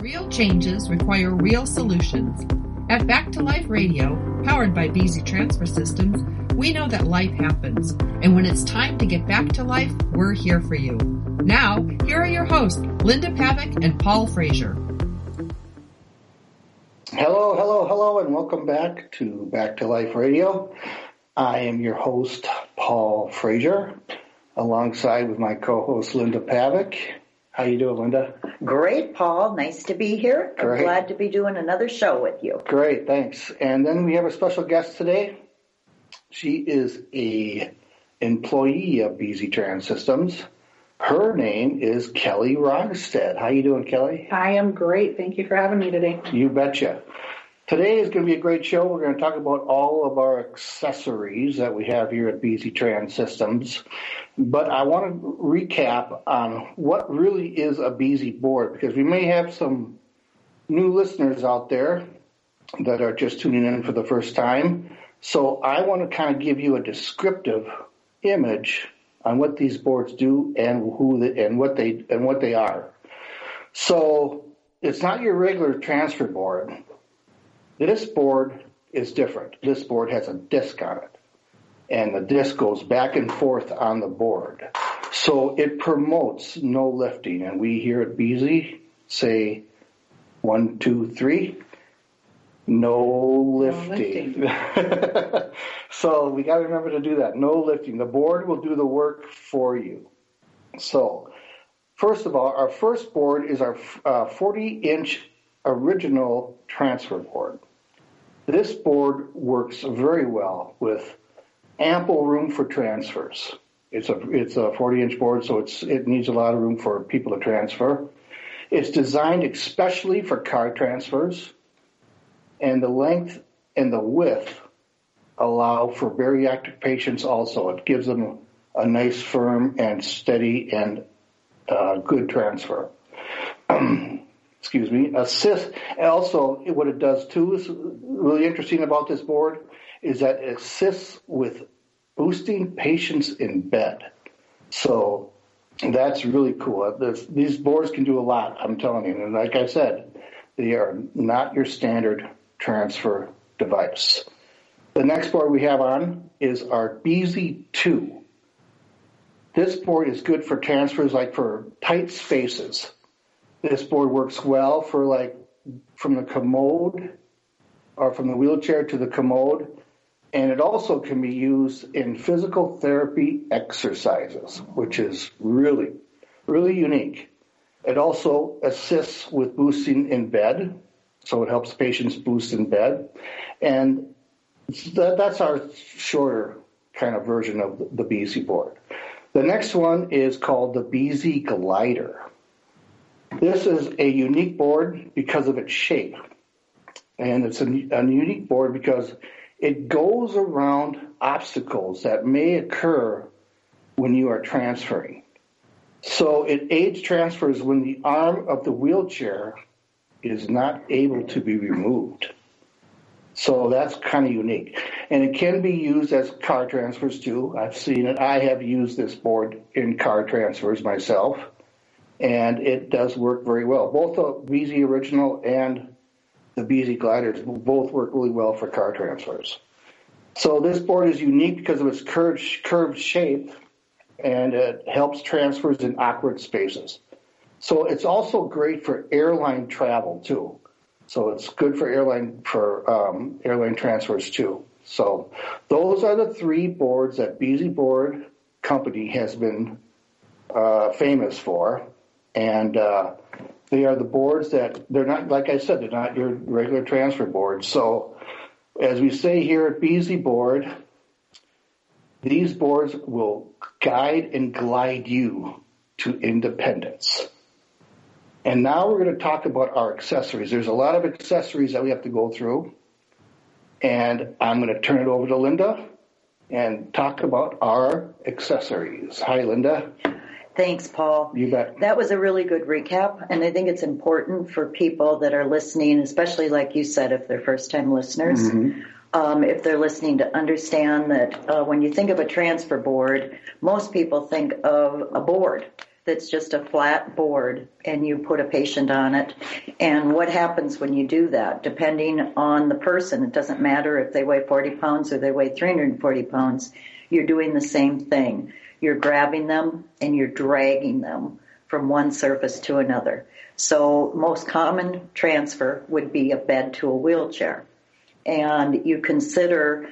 Real changes require real solutions. At Back to Life Radio, powered by Beasy Transfer Systems, we know that life happens, and when it's time to get back to life, we're here for you. Now, here are your hosts, Linda Pavick and Paul Frazier. Hello, hello, hello, and welcome back to Back to Life Radio. I am your host, Paul Frazier, alongside with my co-host, Linda Pavick. How you doing, Linda? Great, Paul. Nice to be here. I'm Great. glad to be doing another show with you. Great, thanks. And then we have a special guest today. She is a employee of Beasy Trans Systems. Her name is Kelly Rogstead. How you doing, Kelly? I am great. Thank you for having me today. You betcha. Today is going to be a great show. We're going to talk about all of our accessories that we have here at Beasy Trans Systems. But I want to recap on what really is a Beasy board because we may have some new listeners out there that are just tuning in for the first time. So I want to kind of give you a descriptive image on what these boards do and who and what they and what they are. So it's not your regular transfer board. This board is different. This board has a disc on it, and the disc goes back and forth on the board. So it promotes no lifting, and we here at Beasy say one, two, three, no lifting. so we got to remember to do that. No lifting. The board will do the work for you. So, first of all, our first board is our uh, 40 inch original transfer board. This board works very well with ample room for transfers. It's a it's a 40 inch board, so it's it needs a lot of room for people to transfer. It's designed especially for car transfers, and the length and the width allow for bariatric patients also. It gives them a nice, firm, and steady and uh, good transfer. Excuse me. Assist. Also, what it does too is really interesting about this board is that it assists with boosting patients in bed. So that's really cool. Uh, this, these boards can do a lot. I'm telling you. And like I said, they are not your standard transfer device. The next board we have on is our BZ2. This board is good for transfers like for tight spaces. This board works well for like from the commode or from the wheelchair to the commode. And it also can be used in physical therapy exercises, which is really, really unique. It also assists with boosting in bed, so it helps patients boost in bed. And that, that's our shorter kind of version of the Beasy board. The next one is called the Beasy Glider. This is a unique board because of its shape. And it's a, a unique board because it goes around obstacles that may occur when you are transferring. So it aids transfers when the arm of the wheelchair is not able to be removed. So that's kind of unique. And it can be used as car transfers too. I've seen it. I have used this board in car transfers myself. And it does work very well. Both the Beasy Original and the Beasy Gliders both work really well for car transfers. So this board is unique because of its curved, curved shape and it helps transfers in awkward spaces. So it's also great for airline travel too. So it's good for airline for um, airline transfers too. So those are the three boards that Beasy Board Company has been uh, famous for, and uh, they are the boards that they're not like I said they're not your regular transfer boards. So as we say here at Beasy Board, these boards will guide and glide you to independence. And now we're going to talk about our accessories. There's a lot of accessories that we have to go through. And I'm going to turn it over to Linda and talk about our accessories. Hi, Linda. Thanks, Paul. You bet. That was a really good recap, and I think it's important for people that are listening, especially like you said, if they're first time listeners, um, if they're listening to understand that uh, when you think of a transfer board, most people think of a board. that's just a flat board and you put a patient on it. And what happens when you do that? Depending on the person, it doesn't matter if they weigh 40 pounds or they weigh 340 pounds, you're doing the same thing. You're grabbing them and you're dragging them from one surface to another. So most common transfer would be a bed to a wheelchair. And you consider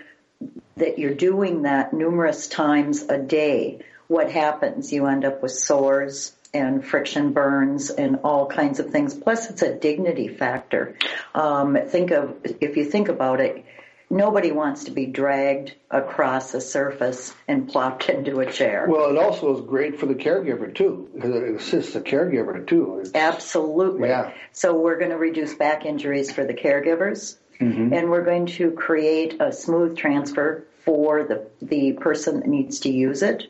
that you're doing that numerous times a day what happens? You end up with sores and friction burns and all kinds of things. Plus, it's a dignity factor. Um, think of if you think about it. Nobody wants to be dragged across a surface and plopped into a chair. Well, it also is great for the caregiver too, because it assists the caregiver too. It's, Absolutely. Yeah. So we're going to reduce back injuries for the caregivers, mm-hmm. and we're going to create a smooth transfer for the the person that needs to use it.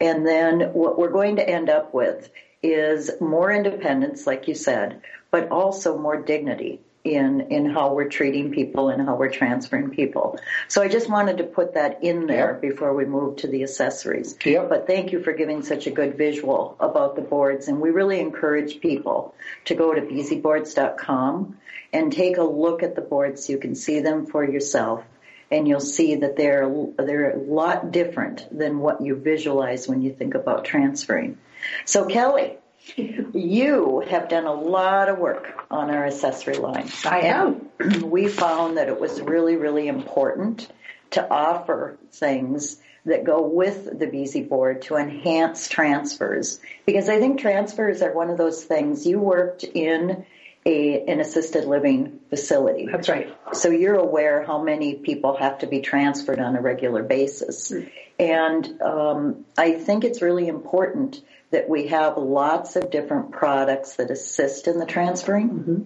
And then what we're going to end up with is more independence, like you said, but also more dignity in, in how we're treating people and how we're transferring people. So I just wanted to put that in there yep. before we move to the accessories. Yep. But thank you for giving such a good visual about the boards. And we really encourage people to go to beasyboards.com and take a look at the boards so you can see them for yourself and you'll see that they're they're a lot different than what you visualize when you think about transferring. So Kelly, you have done a lot of work on our accessory line. I have. We found that it was really, really important to offer things that go with the Beasy board to enhance transfers. Because I think transfers are one of those things you worked in a, an assisted living facility. That's right. So you're aware how many people have to be transferred on a regular basis. Mm-hmm. And um, I think it's really important that we have lots of different products that assist in the transferring. Mm-hmm.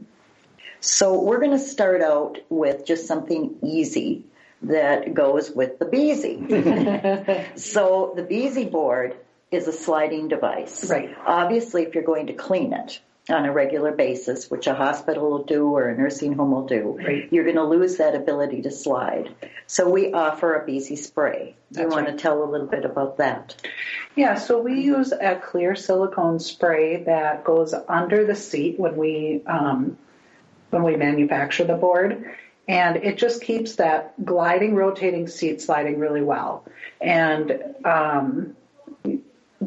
So we're going to start out with just something easy that goes with the Beasy. so the Beasy board is a sliding device. Right. Obviously, if you're going to clean it, on a regular basis, which a hospital will do or a nursing home will do, right. you're going to lose that ability to slide. So we offer a Beasy spray. That's you want right. to tell a little bit about that? Yeah, so we use a clear silicone spray that goes under the seat when we um, when we manufacture the board. And it just keeps that gliding, rotating seat sliding really well. And um,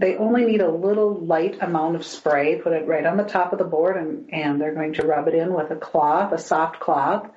they only need a little light amount of spray, put it right on the top of the board, and, and they're going to rub it in with a cloth, a soft cloth,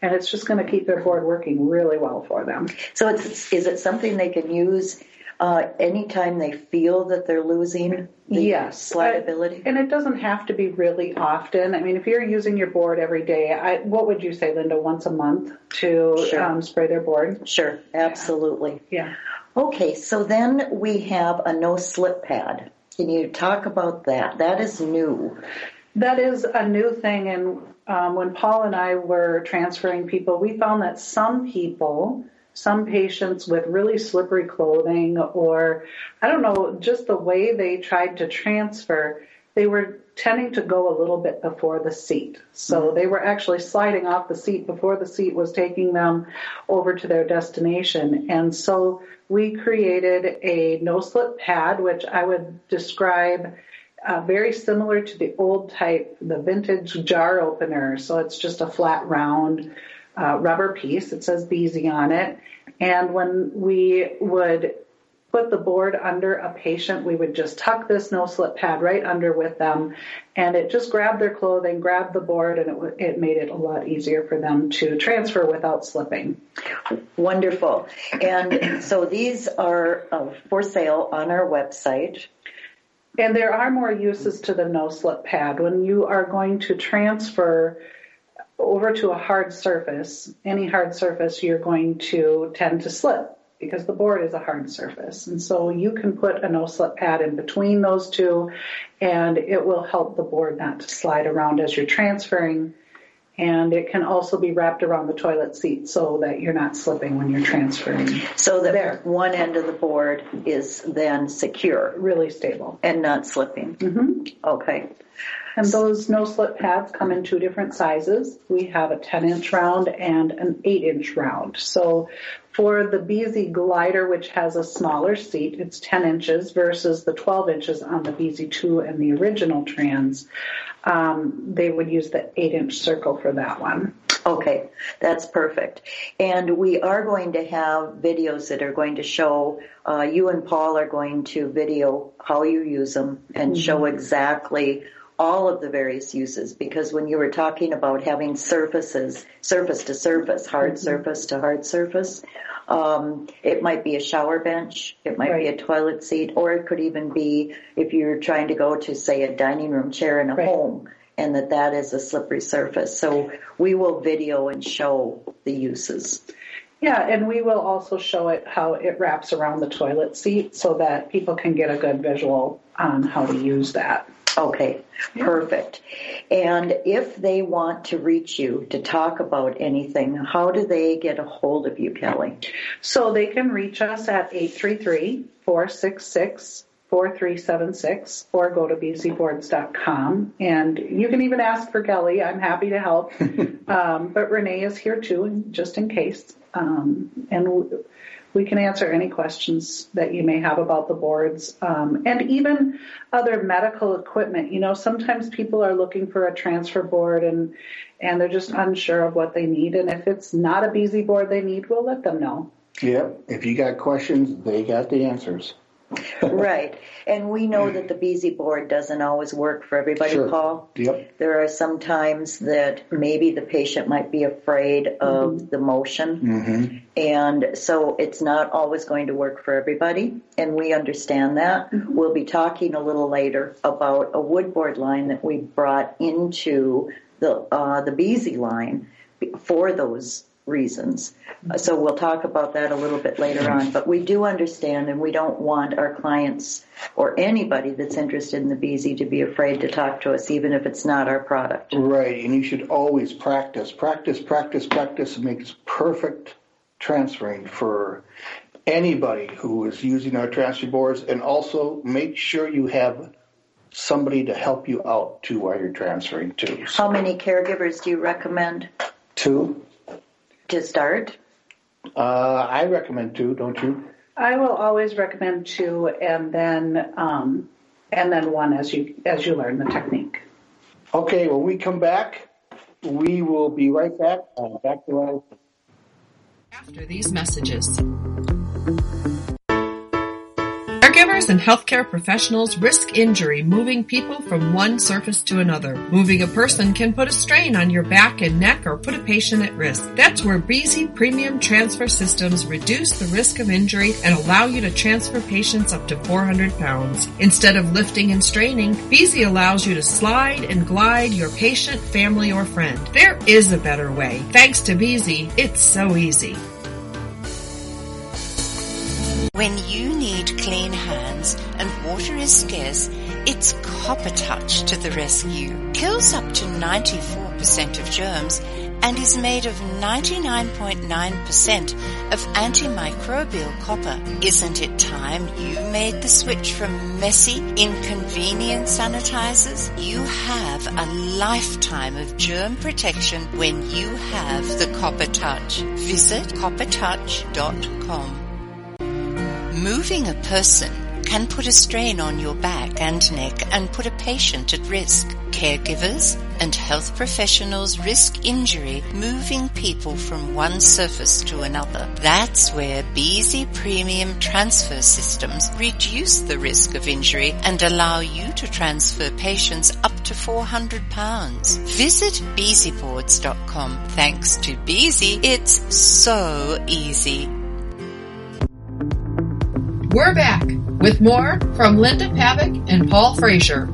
and it's just going to keep their board working really well for them. So it's, is it something they can use uh, anytime they feel that they're losing the yes. slidability? And it doesn't have to be really often. I mean, if you're using your board every day, I, what would you say, Linda, once a month to sure. um, spray their board? Sure, absolutely. yeah. yeah. Okay, so then we have a no slip pad. Can you talk about that? That is new. That is a new thing, and um, when Paul and I were transferring people, we found that some people, some patients with really slippery clothing, or I don't know, just the way they tried to transfer, they were tending to go a little bit before the seat. So mm-hmm. they were actually sliding off the seat before the seat was taking them over to their destination. And so we created a no slip pad, which I would describe uh, very similar to the old type, the vintage jar opener. So it's just a flat round uh, rubber piece. It says Beasy on it. And when we would put the board under a patient, we would just tuck this no slip pad right under with them, and it just grabbed their clothing, grabbed the board, and it, it made it a lot easier for them to transfer without slipping. Wonderful. And so these are uh, for sale on our website. And there are more uses to the no slip pad. When you are going to transfer over to a hard surface, any hard surface, you're going to tend to slip because the board is a hard surface. And so you can put a no slip pad in between those two and it will help the board not to slide around as you're transferring. And it can also be wrapped around the toilet seat so that you're not slipping when you're transferring. So that there. one end of the board is then secure. Really stable. And not slipping. Mm-hmm. Okay. And those no slip pads come in two different sizes. We have a 10 inch round and an 8 inch round. So for the Beasy glider, which has a smaller seat, it's 10 inches versus the 12 inches on the Beasy 2 and the original trans. Um, they would use the 8 inch circle for that one. Okay, that's perfect. And we are going to have videos that are going to show, uh, you and Paul are going to video how you use them and mm-hmm. show exactly all of the various uses because when you were talking about having surfaces, surface to surface, hard mm-hmm. surface to hard surface, um, it might be a shower bench, it might right. be a toilet seat, or it could even be if you're trying to go to say a dining room chair in a right. home and that that is a slippery surface. So we will video and show the uses. Yeah, and we will also show it how it wraps around the toilet seat so that people can get a good visual on how to use that. Okay, perfect. And if they want to reach you to talk about anything, how do they get a hold of you, Kelly? So they can reach us at 833 466 4376 or go to beasyboards.com. And you can even ask for Kelly. I'm happy to help. um, but Renee is here too, just in case. Um, and we can answer any questions that you may have about the boards um, and even other medical equipment. You know, sometimes people are looking for a transfer board and and they're just unsure of what they need. And if it's not a Beasy board they need, we'll let them know. Yep. If you got questions, they got the answers right. And we know that the Beasy board doesn't always work for everybody, sure. Paul. Yep. There are some times that maybe the patient might be afraid of mm-hmm. the motion. Mm-hmm. And so it's not always going to work for everybody. And we understand that. Mm-hmm. We'll be talking a little later about a wood board line that we brought into the, uh, the Beasy line for those reasons. Mm-hmm. So we'll talk about that a little bit later on. But we do understand and we don't want our clients or anybody that's interested in the Beasy to be afraid to talk to us, even if it's not our product. Right. And you should always practice. Practice, practice, practice makes perfect transferring for anybody who is using our transfer boards. And also make sure you have somebody to help you out too while you're transferring too. So. How many caregivers do you recommend? Two to start? Uh, I recommend two, don't you? I will always recommend two, and then um, and then one as you as you learn the technique. Okay, when we come back, we will be right back. Uh, back to life. After these messages. Caregivers and healthcare professionals risk injury moving people from one surface to another. Moving a person can put a strain on your back and neck or put a patient at risk. That's where Beasy Premium Transfer Systems reduce the risk of injury and allow you to transfer patients up to 400 pounds. Instead of lifting and straining, Beasy allows you to slide and glide your patient, family, or friend. There is a better way. Thanks to Beasy, it's so easy. When you need clean hands and water is scarce, it's Copper Touch to the rescue. Kills up to 94% of germs and is made of 99.9% of antimicrobial copper. Isn't it time you made the switch from messy, inconvenient sanitizers? You have a lifetime of germ protection when you have the Copper Touch. Visit coppertouch.com. Moving a person can put a strain on your back and neck and put a patient at risk. Caregivers and health professionals risk injury moving people from one surface to another. That's where Beasy Premium Transfer Systems reduce the risk of injury and allow you to transfer patients up to 400 pounds. Visit beasyboards.com. Thanks to Beasy, it's so easy. We're back with more from Linda Pavick and Paul Frazier.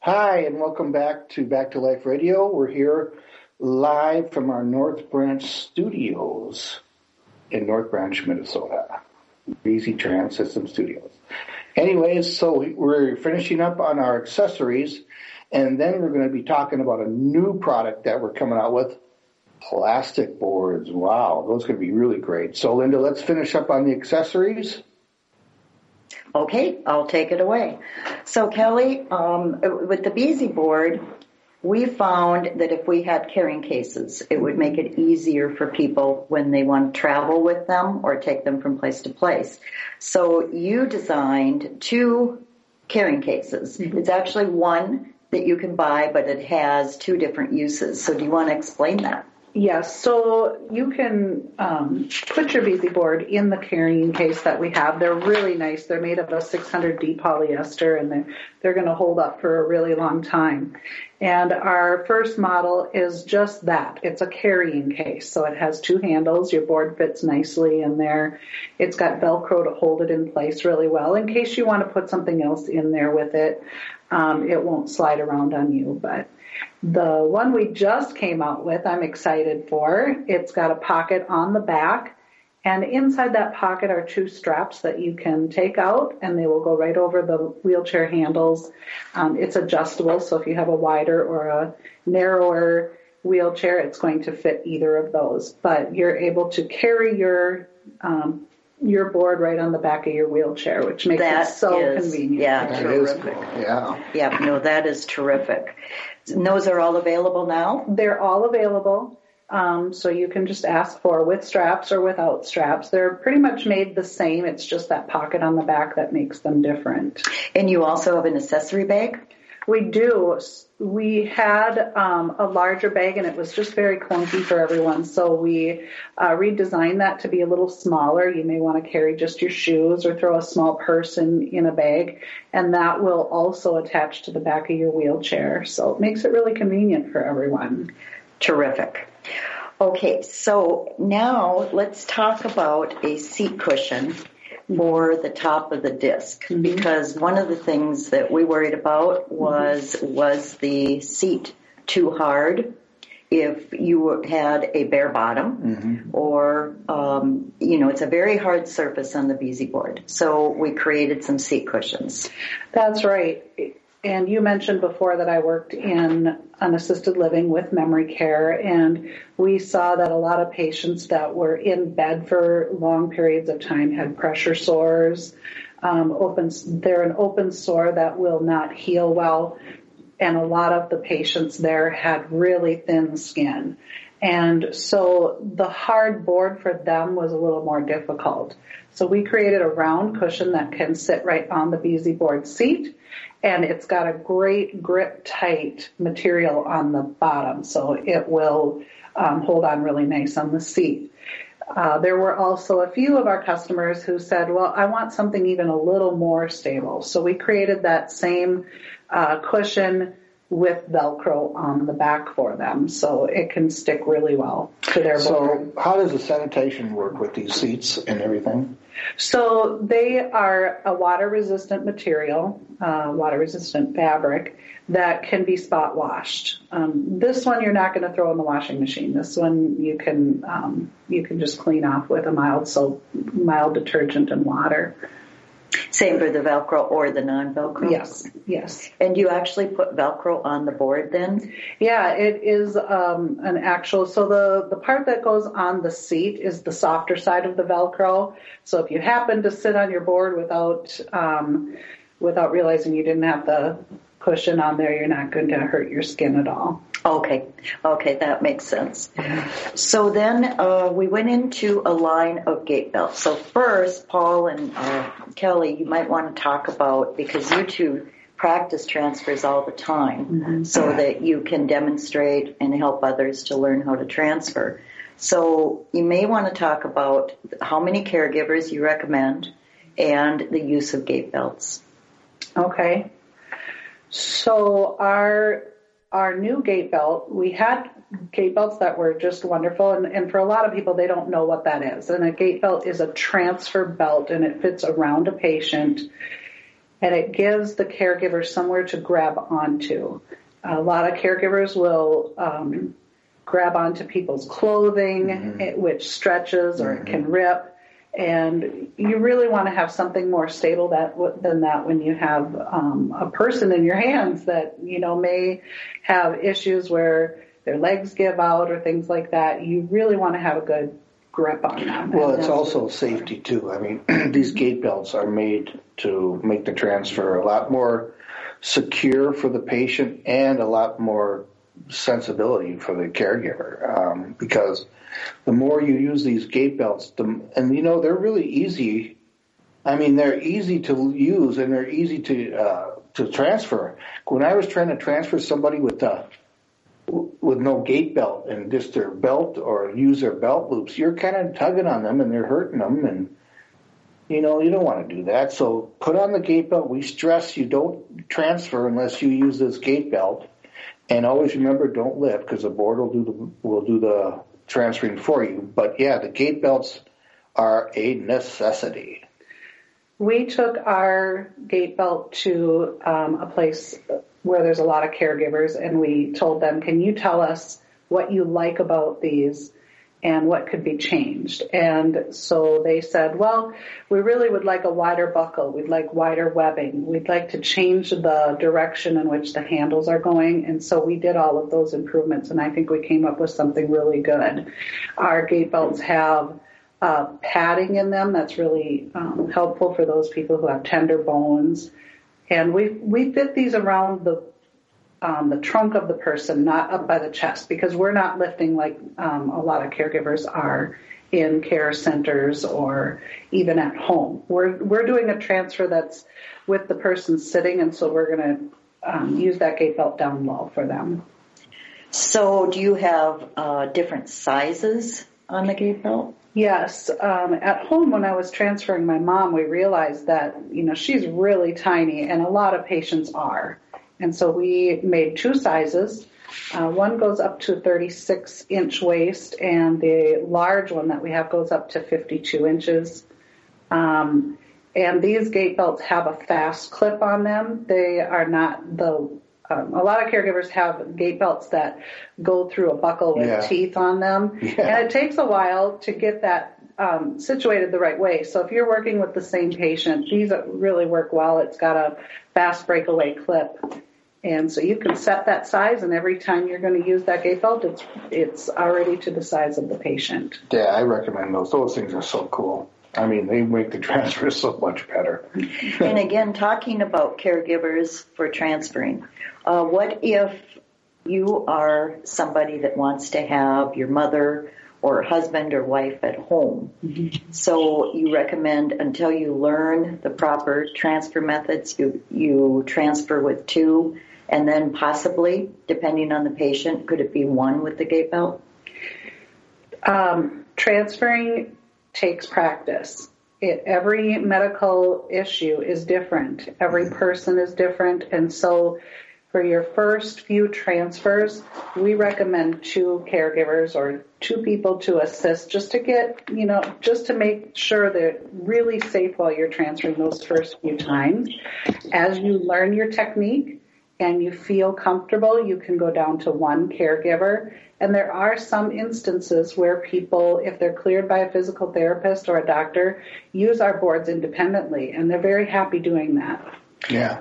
Hi, and welcome back to Back to Life Radio. We're here live from our North Branch studios in North Branch, Minnesota. Easy Trans System Studios. Anyways, so we're finishing up on our accessories, and then we're going to be talking about a new product that we're coming out with Plastic boards. Wow, those could be really great. So, Linda, let's finish up on the accessories. Okay, I'll take it away. So Kelly, um, with the Beasy board, we found that if we had carrying cases, it would make it easier for people when they want to travel with them or take them from place to place. So you designed two carrying cases. Mm-hmm. It's actually one that you can buy, but it has two different uses. So do you want to explain that? Yes, so you can um, put your Beasy board in the carrying case that we have. They're really nice. They're made of a 600D polyester and they're, they're going to hold up for a really long time. And our first model is just that. It's a carrying case. So it has two handles. Your board fits nicely in there. It's got Velcro to hold it in place really well in case you want to put something else in there with it. Um, it won't slide around on you, but the one we just came out with, I'm excited for. It's got a pocket on the back, and inside that pocket are two straps that you can take out, and they will go right over the wheelchair handles. Um, it's adjustable, so if you have a wider or a narrower wheelchair, it's going to fit either of those. But you're able to carry your um, your board right on the back of your wheelchair, which makes that it so is, convenient. Yeah, That terrific. is cool. Yeah. Yeah, no, that is terrific. And those are all available now? They're all available. Um, so you can just ask for with straps or without straps. They're pretty much made the same. It's just that pocket on the back that makes them different. And you also have an accessory bag? We do. We had um, a larger bag and it was just very clunky for everyone. So we uh, redesigned that to be a little smaller. You may want to carry just your shoes or throw a small purse in, in a bag. And that will also attach to the back of your wheelchair. So it makes it really convenient for everyone. Terrific. Okay, so now let's talk about a seat cushion for the top of the disk mm-hmm. because one of the things that we worried about was mm-hmm. was the seat too hard if you had a bare bottom mm-hmm. or um, you know it's a very hard surface on the Beasy board so we created some seat cushions that's right and you mentioned before that I worked in an assisted living with memory care, and we saw that a lot of patients that were in bed for long periods of time had pressure sores. Um, open, they're an open sore that will not heal well, and a lot of the patients there had really thin skin. And so the hard board for them was a little more difficult. So we created a round cushion that can sit right on the Beasy board seat and it's got a great grip tight material on the bottom, so it will um, hold on really nice on the seat. Uh, there were also a few of our customers who said, well, I want something even a little more stable. So we created that same uh, cushion with Velcro on the back for them, so it can stick really well to their board. So how does the sanitation work with these seats and everything? So they are a water resistant material, uh, water resistant fabric that can be spot washed. Um, this one you're not going to throw in the washing machine. This one you can um, you can just clean off with a mild soap, mild detergent and water. Same for the Velcro or the non-Velcro? Yes, yes. And you actually put Velcro on the board then? Yeah, it is um, an actual, so the, the part that goes on the seat is the softer side of the Velcro. So if you happen to sit on your board without, um, without realizing you didn't have the cushion on there, you're not going to hurt your skin at all. Okay, okay, that makes sense. So then uh, we went into a line of gait belts. So first, Paul and uh, Kelly, you might want to talk about because you two practice transfers all the time, mm-hmm. so that you can demonstrate and help others to learn how to transfer. So you may want to talk about how many caregivers you recommend and the use of gait belts. Okay. So our our new gait belt, we had gait belts that were just wonderful, and, and for a lot of people, they don't know what that is. And a gait belt is a transfer belt, and it fits around a patient, and it gives the caregiver somewhere to grab onto. A lot of caregivers will um, grab onto people's clothing, mm-hmm. which stretches or mm-hmm. it can rip and you really want to have something more stable that than that when you have um, a person in your hands that you know may have issues where their legs give out or things like that. You really want to have a good grip on them. Well, it's also safety too. I mean, these gait belts are made to make the transfer a lot more secure for the patient and a lot more sensibility for the caregiver. Um, because the more you use these gait belts, the, and you know, they're really easy. I mean, they're easy to use and they're easy to, uh, to transfer. When I was trying to transfer somebody with a, with no gait belt and just their belt or use their belt loops, you're kind of tugging on them and they're hurting them and you know you don't want to do that. So put on the gait belt. We stress you don't transfer unless you use this gait belt, and always remember don't lift because the board will do the will do the transferring for you. But yeah, the gait belts are a necessity. We took our gait belt to um, a place where there's a lot of caregivers, and we told them, "Can you tell us what you like about these and what could be changed?" And so they said, "Well, we really would like a wider buckle. We'd like wider webbing. We'd like to change the direction in which the handles are going." And so we did all of those improvements, and I think we came up with something really good. Our gait belts have uh, padding in them that's really um, helpful for those people who have tender bones. And we we fit these around the um, the trunk of the person, not up by the chest, because we're not lifting like um, a lot of caregivers are in care centers or even at home. We're we're doing a transfer that's with the person sitting, and so we're going to um, use that gait belt down low for them. So, do you have uh, different sizes on the gait belt? Yes, um, at home when I was transferring my mom, we realized that you know she's really tiny, and a lot of patients are, and so we made two sizes. Uh, one goes up to 36 inch waist, and the large one that we have goes up to 52 inches. Um, and these gait belts have a fast clip on them. They are not the um, a lot of caregivers have gait belts that go through a buckle with Yeah. teeth on them, Yeah. and it takes a while to get that um, situated the right way. So if you're working with the same patient, these really work well. It's got a fast breakaway clip, and so you can set that size, and every time you're going to use that gait belt, it's it's already to the size of the patient. Yeah, I recommend those. Those things are so cool. I mean, they make the transfer so much better. and again, talking about caregivers for transferring, uh, what if you are somebody that wants to have your mother or husband or wife at home? So you recommend until you learn the proper transfer methods, you you transfer with two, and then possibly, depending on the patient, could it be one with the gait belt? Um, transferring takes practice. It, every medical issue is different. Every person is different. And so for your first few transfers, we recommend two caregivers or two people to assist just to get, you know, just to make sure they're really safe while you're transferring those first few times. As you learn your technique, and you feel comfortable, you can go down to one caregiver. And there are some instances where people, if they're cleared by a physical therapist or a doctor, use our boards independently, and they're very happy doing that. Yeah.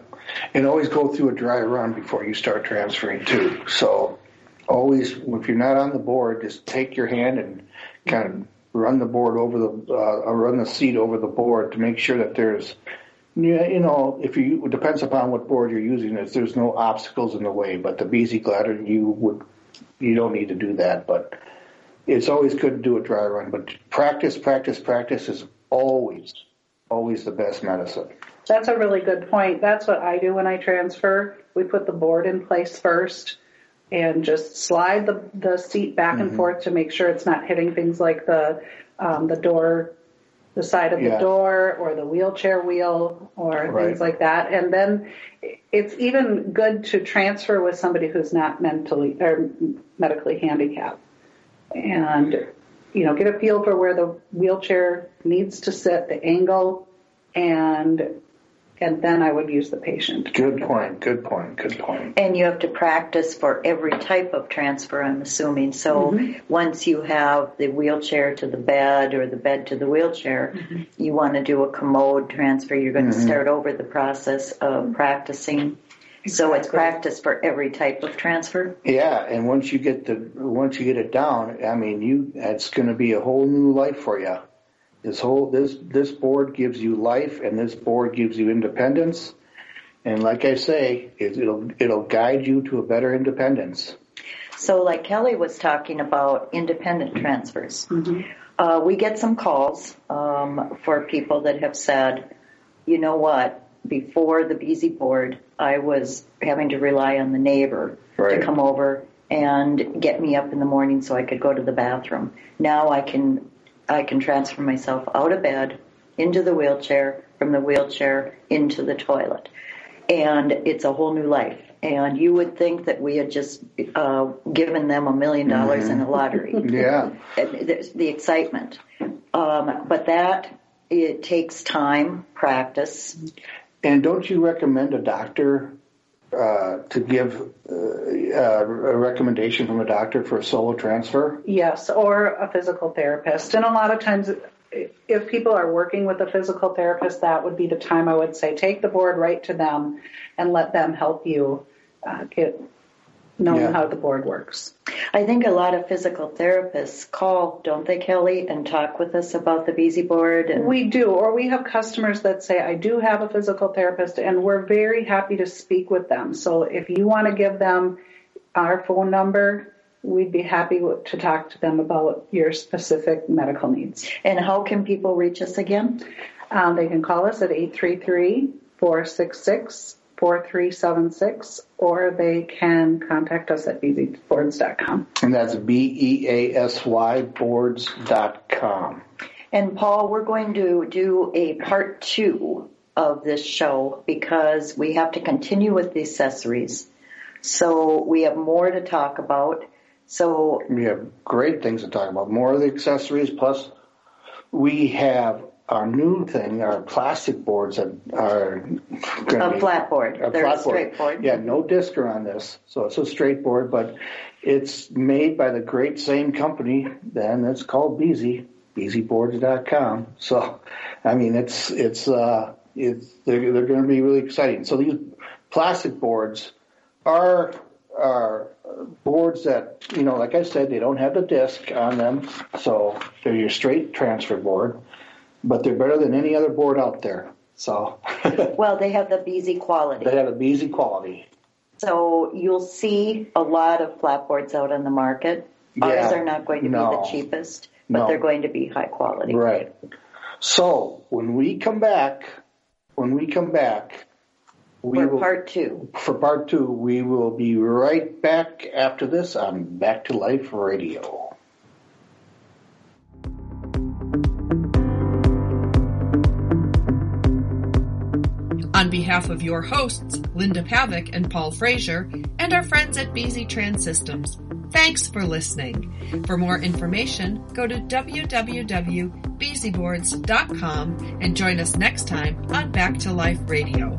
And always go through a dry run before you start transferring too. So always, if you're not on the board, just take your hand and kind of run the board over the, uh, run the seat over the board to make sure that there's, yeah, you know, if you, it depends upon what board you're using, if there's no obstacles in the way, but the Beasy glider, you would, you don't need to do that, but it's always good to do a dry run, but practice, practice, practice is always, always the best medicine. That's a really good point. That's what I do when I transfer. We put the board in place first and just slide the, the seat back and forth to make sure it's not hitting things like the um, the door, the side of Yeah. the door, or the wheelchair wheel, or Right. things like that. And then it's even good to transfer with somebody who's not mentally or medically handicapped, and you know get a feel for where the wheelchair needs to sit, the angle, and and then I would use the patient. Good point, good point, good point. And you have to practice for every type of transfer, I'm assuming. So mm-hmm. once you have the wheelchair to the bed or the bed to the wheelchair, mm-hmm. you want to do a commode transfer. You're going to mm-hmm. start over the process of practicing. So it's practice for every type of transfer. Yeah, and once you get the once you get it down, I mean, you it's going to be a whole new life for you. This whole this this board gives you life, and this board gives you independence. And like I say, it, it'll it'll guide you to a better independence. So, like Kelly was talking about independent transfers, uh, we get some calls um, for people that have said, you know what, before the Beasy board, I was having to rely on the neighbor Right. to come over and get me up in the morning so I could go to the bathroom. Now I can I can transfer myself out of bed into the wheelchair, from the wheelchair into the toilet, and it's a whole new life. And you would think that we had just uh, given them a million dollars in a lottery Yeah, there's the excitement. Um, but that it takes time, practice. and don't you recommend a doctor uh, to give uh, a recommendation from a doctor for a solo transfer? Yes, or a physical therapist. And a lot of times, if people are working with a physical therapist, that would be the time I would say take the board right to them and let them help you uh, get know Yeah. how the board works. I think a lot of physical therapists call, don't they, Kelly, and talk with us about the Beasy board. And We do, or we have customers that say, I do have a physical therapist, and we're very happy to speak with them. So if you want to give them our phone number, we'd be happy to talk to them about your specific medical needs. and how can people reach us again? Um, they can call us at 833 466 4376, or they can contact us at beasyboards.com. And that's B E A S Y boards.com. And Paul, we're going to do a part two of this show because we have to continue with the accessories. So we have more to talk about. So We have great things to talk about. More of the accessories, plus we have our new thing, our plastic boards that are going to be a flat board. a They're flat a straight board. Yeah, no disker on this, so it's a straight board, but it's made by the great same company. Then it's called Beasy, BeasyBoards.com. So, I mean, it's it's uh, it's they're, they're going to be really exciting. So these plastic boards are are boards that you know, like I said, they don't have the disc on them, so they're your straight transfer board, but they're better than any other board out there. So Well, they have the Beasy quality. they have a Beasy quality. So you'll see a lot of flat boards out on the market. Ours Yeah. are not going to be the cheapest, but No. they're going to be high quality. Right. So when we come back, when we come back, we For will, part two. for part two, we will be right back after this on Back to Life Radio. Behalf of your hosts, Linda Pavick and Paul Frazier, and our friends at Beasy Trans Systems, thanks for listening. For more information, go to www.beasyboards.com and join us next time on Back to Life Radio.